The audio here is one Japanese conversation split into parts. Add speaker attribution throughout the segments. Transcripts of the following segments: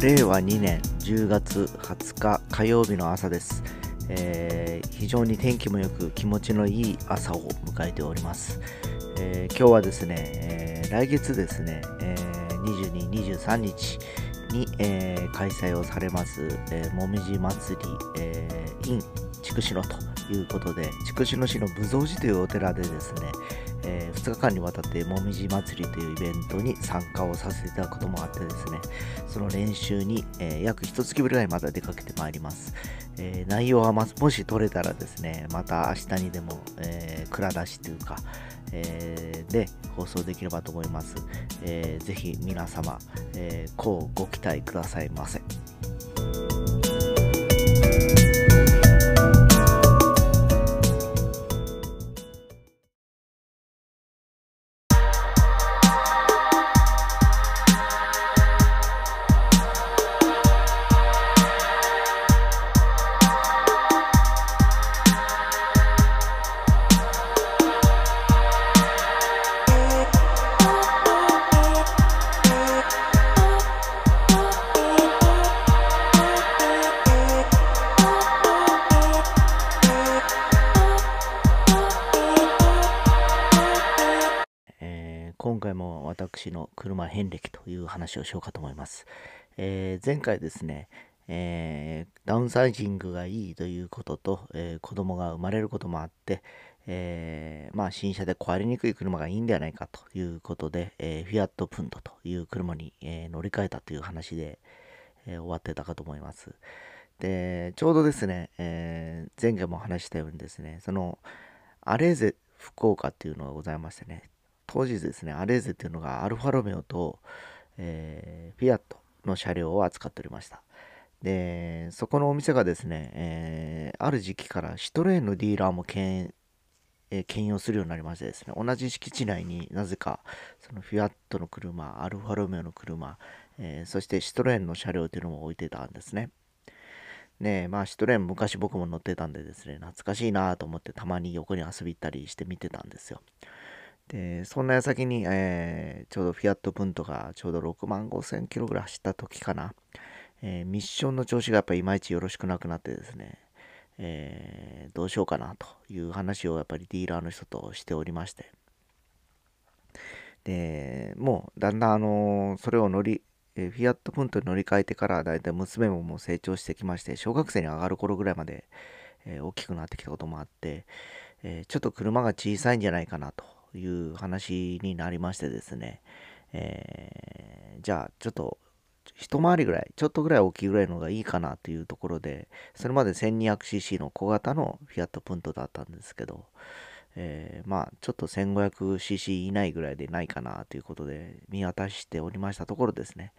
Speaker 1: 令和2年10月20日火曜日の朝です、えー非常に天気も良く気持ちのいい朝を迎えております、えー今日はですね、えー来月ですね、えー22、23日に、え開催をされます、えもみじ祭り、えー in 筑紫野ということで筑紫野市の武蔵寺というお寺でですね、え2日間にわたってもみじ祭りというイベントに参加をさせていただくこともあってですねその練習に、えー約一月ぶりぐらいまだ出かけてまいります、えー内容はまもし取れたらですねまた明日にでも、えー蔵出しというか、えーで放送できればと思います、えーぜひ皆様、えー、こうご期待くださいませ。私の車遍歴という話をしようかと思います。えー前回ですね、えーダウンサイジングがいいということと、えー子供が生まれることもあって、えーまあ、新車で壊れにくい車がいいんではないかということで、えフィアットプントという車に、え乗り換えたという話で、え終わってたかと思います。で、ちょうどですね、え前回も話したようにですね、そのアレーゼ福岡っていうのがございましてね、当時ですね、アレーゼっていうのがアルファロメオと、えーフィアットの車両を扱っておりました。で、そこのお店がですね、えーある時期からシトレーンのディーラーも兼,、えー兼用するようになりましてですね、同じ敷地内になぜかそのフィアットの車、アルファロメオの車、えそしてシトレーンの車両っていうのも置いてたんですね。ね、まあシトレーン昔僕も乗ってたんでですね、懐かしいなと思ってたまに横に遊び行ったりして見てたんですよ。で、そんな矢先に、えーちょうどフィアットプントがちょうど6万5千キロぐらい走った時かな、えーミッションの調子がやっぱりいまいちよろしくなくなってですね、えーどうしようかなという話をやっぱりディーラーの人としておりまして、で、もうだんだんあのそれを乗り、えフィアットプントに乗り換えてからだいたい娘ももう成長してきまして、小学生に上がる頃ぐらいまで、え大きくなってきたこともあって、えちょっと車が小さいんじゃないかなという話になりましてですね、えーじゃあちょっと一回りぐらい、ちょっとぐらい大きいぐらいのがいいかなというところで、それまで 1200cc の小型のフィアットプントだったんですけど、えーまあちょっと 1500cc 以内ぐらいでないかなということで見渡しておりましたところですね、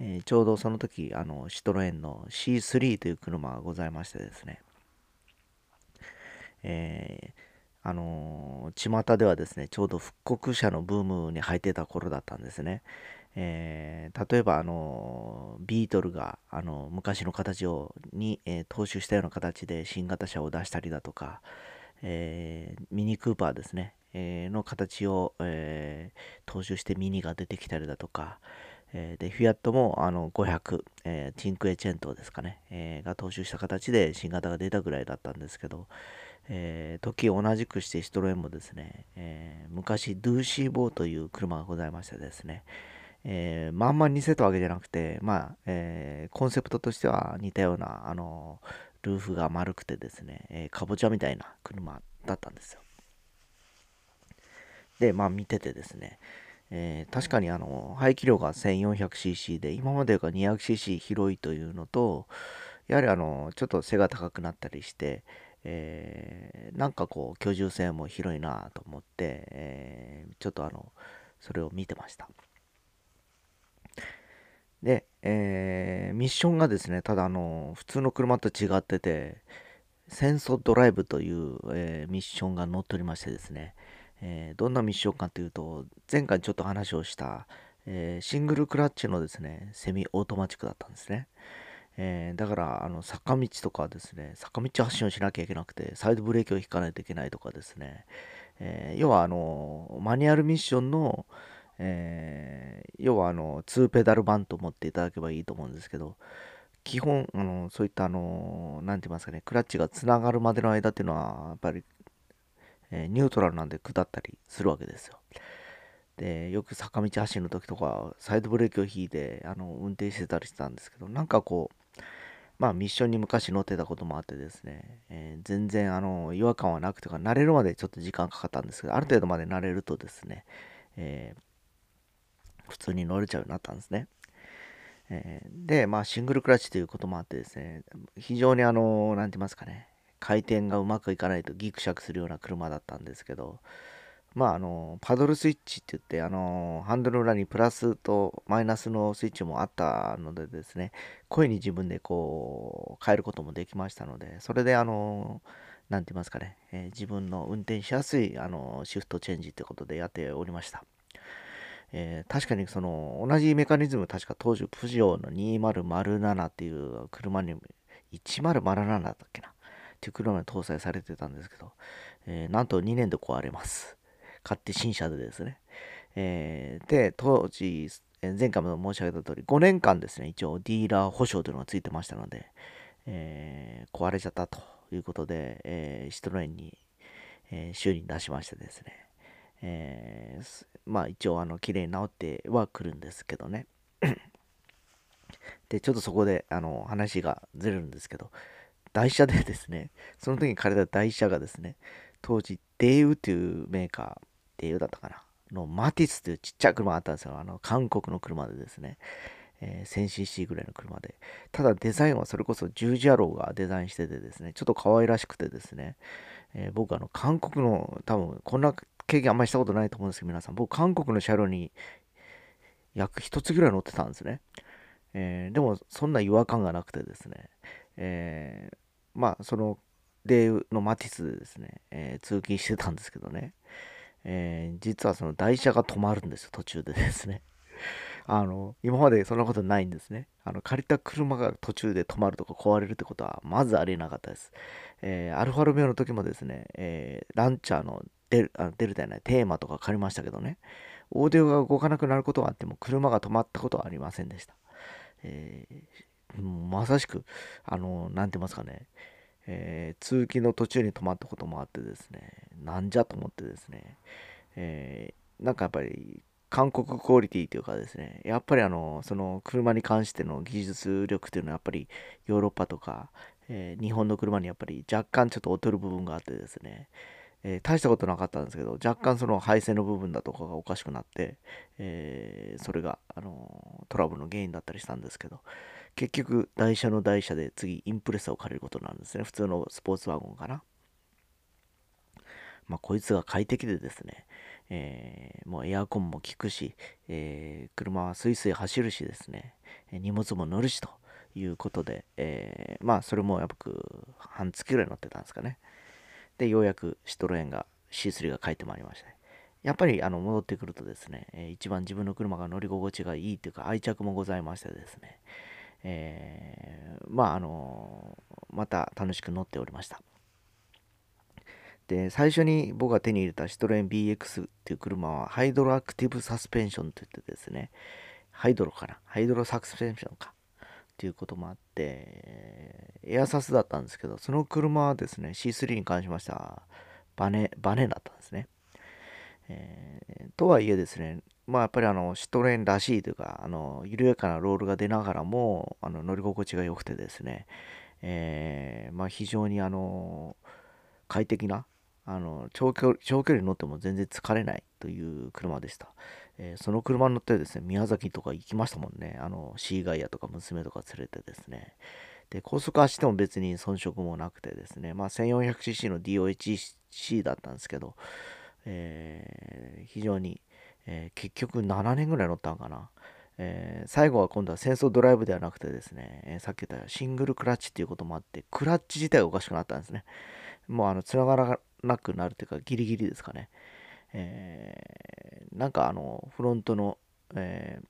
Speaker 1: えーちょうどその時あのシトロエンの C3 という車がございましてですね、えーあのー巷ではですねちょうど復刻車のブームに入ってた頃だったんですね、えー例えばあのービートルがあの昔の形をに、えー踏襲したような形で新型車を出したりだとか、えミニクーパーですね、えの形を、え踏襲してミニが出てきたりだとか、でフィアットもあの500、えーチンクエチェントですかね、えが踏襲した形で新型が出たぐらいだったんですけど、えー時を同じくしてシトロエンもですね、えー昔ドゥーシーボーという車がございましてですね、えーまんま似せたわけじゃなくて、まあえーコンセプトとしては似たような、あのルーフが丸くてですね、えーかぼちゃみたいな車だったんですよ。で、まあ見ててですね、えー確かにあの排気量が 1400cc で今までが 200cc 広いというのとやはりあのちょっと背が高くなったりして、えーなんかこう居住性も広いなと思って、えーちょっとあのそれを見てました。で、えーミッションがですねただあの普通の車と違っててセンソドライブという、えミッションが載っておりましてですね、えどんなミッションかというと前回ちょっと話をした、えシングルクラッチのですねセミオートマチックだったんですね、えーだからあの坂道とかですね坂道発進をしなきゃいけなくてサイドブレーキを引かないといけないとかですね、えー要はあのマニュアルミッションの、えー、要はあの2ペダルバンと思っていただけばいいと思うんですけど基本あのそういったあの何て言いますかねクラッチがつながるまでの間っていうのはやっぱり、え、ニュートラルなんで下ったりするわけですよ。でよく坂道走る時とかサイドブレーキを引いてあの運転してたりしてたんですけどなんかこうまあミッションに昔乗ってたこともあってですね、えー、全然あの違和感はなくてか慣れるまでちょっと時間かかったんですけどある程度まで慣れるとですね、えー、普通に乗れちゃうようになったんですね。えー、で、まあシングルクラッチということもあってですね、非常にあの、何て言いますかね、回転がうまくいかないとギクシャクするような車だったんですけど、まああの、パドルスイッチって言って、あの、ハンドル裏にプラスとマイナスのスイッチもあったのでですね、声に自分でこう、変えることもできましたので、それであの、何て言いますかね、えー、自分の運転しやすいあのシフトチェンジってことでやっておりました。えー、確かにその同じメカニズム、確か当時、プジョーの2007っていう車に、1007だったっけなっていう車に搭載されてたんですけど、えー、なんと2年で壊れます。買って新車でですね。えー、で、当時、前回も申し上げた通り、5年間ですね、一応ディーラー保証というのがついてましたので、えー、壊れちゃったということで、えー、シトロエンに、えー、修理に出しましてですね、えー、まあ一応あの綺麗に治ってはくるんですけどねでちょっとそこであの話がずれるんですけど台車でですねその時に借りた台車がですね当時デイウというメーカーデイウだったかな。のマティスというちっちゃい車があったんですよ。あの韓国の車でですね。えー、1000cc ぐらいの車で。ただデザインはそれこそ十字アローがデザインしててですね、ちょっと可愛らしくてですね、えー、僕あの韓国の多分こんな経験あんまりしたことないと思うんですけど皆さん、僕韓国の車両に約一つぐらい乗ってたんですね。えー、でもそんな違和感がなくてですね、えー、まあそのデーのマティスでですね、えー、通勤してたんですけどね、えー、実はその台車が止まるんですよ、途中でですね。あの、今までそんなことないんですね。あの、借りた車が途中で止まるとか壊れるってことは、まずありえなかったです。えー、アルファロメオの時もですね、えー、ランチャーのデルあデルタやない、テーマとか借りましたけどね、オーディオが動かなくなることはあっても、車が止まったことはありませんでした。えー、まさしく、あの、なんて言いますかね、えー、通勤の途中に止まったこともあってですね、なんじゃと思ってですね、えー、なんかやっぱり韓国クオリティというかですね、やっぱりあの、その車に関しての技術力というのはやっぱりヨーロッパとか、えー、日本の車にやっぱり若干ちょっと劣る部分があってですね、えー、大したことなかったんですけど、若干その配線の部分だとかがおかしくなって、えー、それが、あのトラブルの原因だったりしたんですけど、結局、台車の台車で次、インプレッサを借りることなんですね。普通のスポーツワゴンかな。まあ、こいつが快適でですね、えー、もうエアコンも効くし、えー、車はスイスイ走るしですね、荷物も乗るしということで、えー、まあそれもやっぱ半月ぐらい乗ってたんですかね。で、ようやくシトロエンが C3 が帰ってまいりました、やっぱりあの戻ってくるとですね、え一番自分の車が乗り心地がいいというか愛着もございましてですね、えまああのまた楽しく乗っておりました。で、最初に僕が手に入れたシトロエン BX っていう車は、ハイドロアクティブサスペンションといってですね、ハイドロかな、ハイドロサスペンションか、っていうこともあって、エアサスだったんですけど、その車はですね、C3 に関しましては、バネ、バネだったんですね。えー、とはいえですね、まあやっぱりあのシトレンらしいというか、あの緩やかなロールが出ながらもあの乗り心地が良くてですね、えー、まあ、非常にあの快適なあの長距長距離乗っても全然疲れないという車でした。えー、その車に乗ってですね、宮崎とか行きましたもんね。あの、シーガイアとか娘とか連れてですね。で、高速走っても別に遜色もなくてですね、まあ 1400cc の DOHC だったんですけど、えー、非常に、えー、結局7年ぐらい乗ったんかな。えー、最後は今度は戦争ドライブではなくてですね、え、さっき言ったシングルクラッチっていうこともあって、クラッチ自体がおかしくなったんですね。もうあの、繋がらなくなるというか、ギリギリですかね。え、なんかあの、フロントの、え、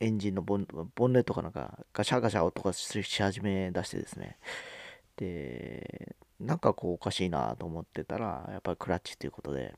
Speaker 1: エンジンのボンボンネットかなんかガシャガシャ音がし始め出してですね。で、なんかこうおかしいなと思ってたら、やっぱりクラッチということで、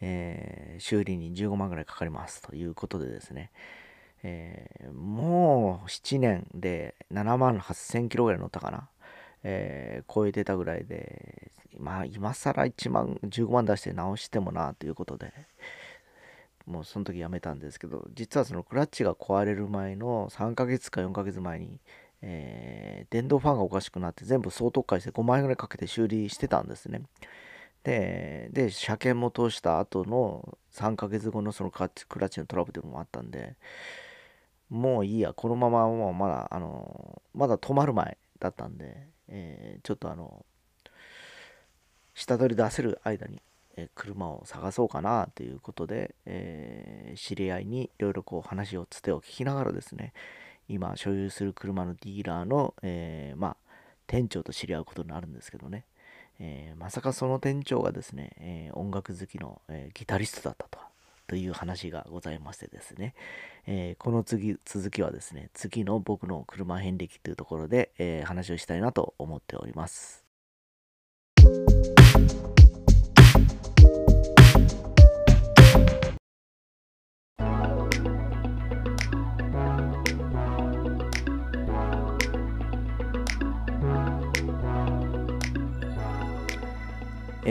Speaker 1: えー、修理に15万ぐらいかかりますということでですね、えー、もう7年で7万8000キロぐらい乗ったかな、えー、超えてたぐらいで、まあ今更1万、15万出して直してもなということで、もうその時やめたんですけど、実はそのクラッチが壊れる前の3ヶ月か4ヶ月前に、えー、電動ファンがおかしくなって全部総特化して5万円ぐらいかけて修理してたんですね。で、で、車検も通した後の3ヶ月後のそのクラッチのトラブルもあったんで、もういいや、このままもうまだ、あの、まだ止まる前だったんで、えー、ちょっとあの、下取り出せる間に、えー、車を探そうかなということで、えー、知り合いにいろいろこう話をつてを聞きながらですね、今所有する車のディーラーの、えまあ、店長と知り合うことになるんですけどね、えまさかその店長がですね、え音楽好きの、えギタリストだったとはという話がございましてですね、え、この次続きはですね、次の僕の車遍歴というところで、え、話をしたいなと思っております。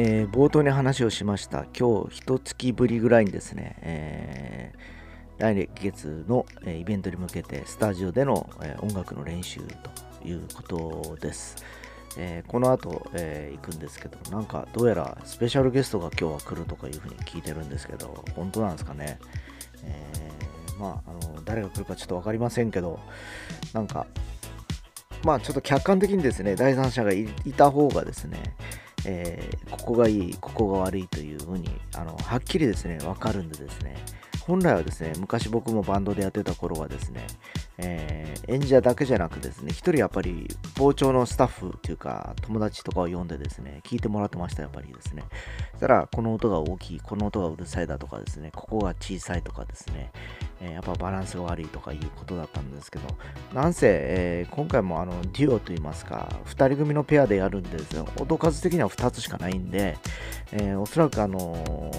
Speaker 1: えー、冒頭に話をしました今日一月ぶりぐらいにですね、えー、来月の、えイベントに向けてスタジオでの、え音楽の練習ということです。えー、この後、え、行くんですけど、なんかどうやらスペシャルゲストが今日は来るとかいうふうに聞いてるんですけど、本当なんですかね。え、まあ、あの誰が来るかちょっと分かりませんけど、なんか、まあちょっと客観的にですね、第三者がいた方がですね、えー、ここがいい、ここが悪いというふうに、あの、はっきりですね、分かるんでですね、本来はですね、昔僕もバンドでやってた頃はですね、えー、演者だけじゃなくですね、一人やっぱり傍聴のスタッフっていうか、友達とかを呼んでですね、聞いてもらってました、やっぱりですね。そしたら、この音が大きい、この音がうるさいだとかですね、ここが小さいとかですね、えー、やっぱバランスが悪いとかいうことだったんですけど、なんせ、えー、今回もあのデュオといいますか、2人組のペアでやるんでですよ。音数的には2つしかないんで、え、おそらくあの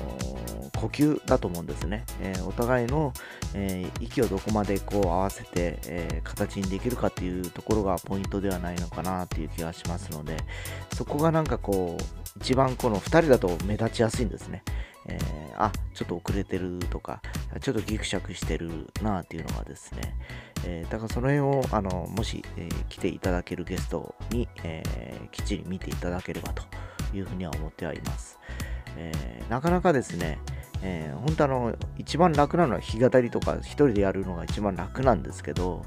Speaker 1: 呼吸だと思うんですね。えお互いの、え息をどこまでこう合わせて、え形にできるかっていうところがポイントではないのかなっていう気がしますので、そこがなんかこう、一番この2人だと目立ちやすいんですね。えー、あ、ちょっと遅れてるとか、ちょっとギクシャクしてるなっていうのがですね、えー、だからその辺を、あの、もし、えー、来ていただけるゲストに、えきっちり見ていただければというふうには思ってはいます。えなかなかですね、えー、本当あの、一番楽なのは弾き語りとか一人でやるのが一番楽なんですけど、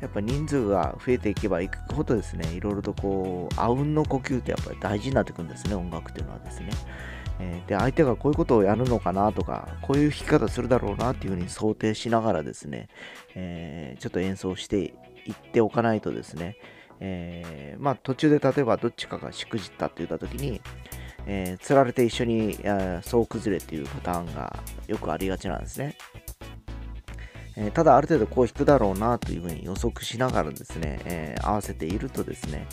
Speaker 1: やっぱ人数が増えていけばいくほどですね、いろいろとこう、あうんの呼吸ってやっぱり大事になってくるんですね、音楽っていうのはですね。えー、で、相手がこういうことをやるのかなとか、こういう弾き方するだろうなっていうふうに想定しながらですね、えー、ちょっと演奏していっておかないとですね、えー、まあ途中で例えばどっちかがしくじったって言った時に、えー、釣られて一緒に総崩れっていうパターンがよくありがちなんですね。えー、ただある程度こう弾くだろうなというふうに予測しながらですね、えー、合わせているとですね、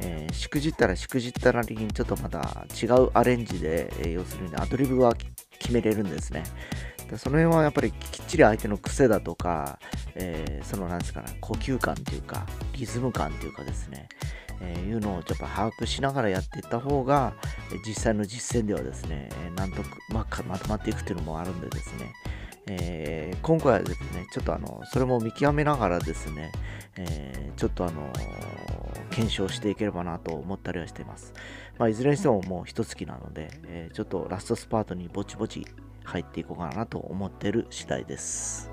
Speaker 1: えー、しくじったらしくじったなりにちょっとまた違うアレンジで、え要するにアドリブは決めれるんですね。でその辺はやっぱりきっちり相手の癖だとか、えそのなんですかね、呼吸感というか、リズム感というかですね、えいうのをちょっと把握しながらやっていった方が、実際の実践ではですね、えなんとままとまっていくっていうのもあるんでですね、えー、今回はですね、ちょっとあの、それも見極めながらですね、えー、ちょっとあの、検証していければなと思ったりはしています。まあ、いずれにしてももう一月なので、えー、ちょっとラストスパートにぼちぼち入っていこうかなと思ってる次第です。